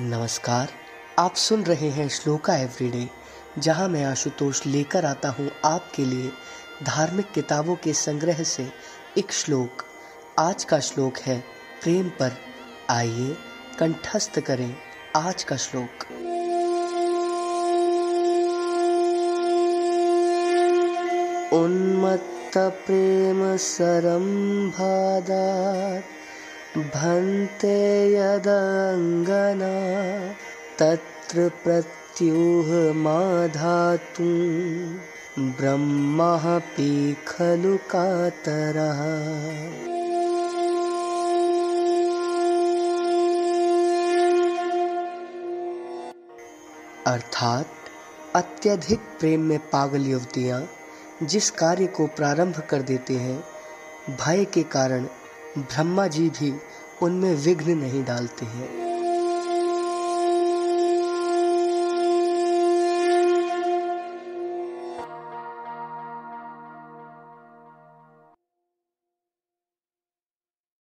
नमस्कार, आप सुन रहे हैं श्लोका एवरीडे, जहाँ मैं आशुतोष लेकर आता हूँ आपके लिए धार्मिक किताबों के संग्रह से एक श्लोक। आज का श्लोक है, प्रेम पर। आइए, कंठस्थ करें आज का श्लोक। उन्मत्त प्रेम सरम्भादात् भन्ते यदङ्गना तत्र प्रत्यूहमाधातुं ब्रह्मापि खलु कातरः। अर्थात अत्यधिक प्रेम में पागल युवतियाँ जिस कार्य को प्रारंभ कर देते हैं, भय के कारण ब्रह्मा जी भी उनमें विघ्न नहीं डालते हैं।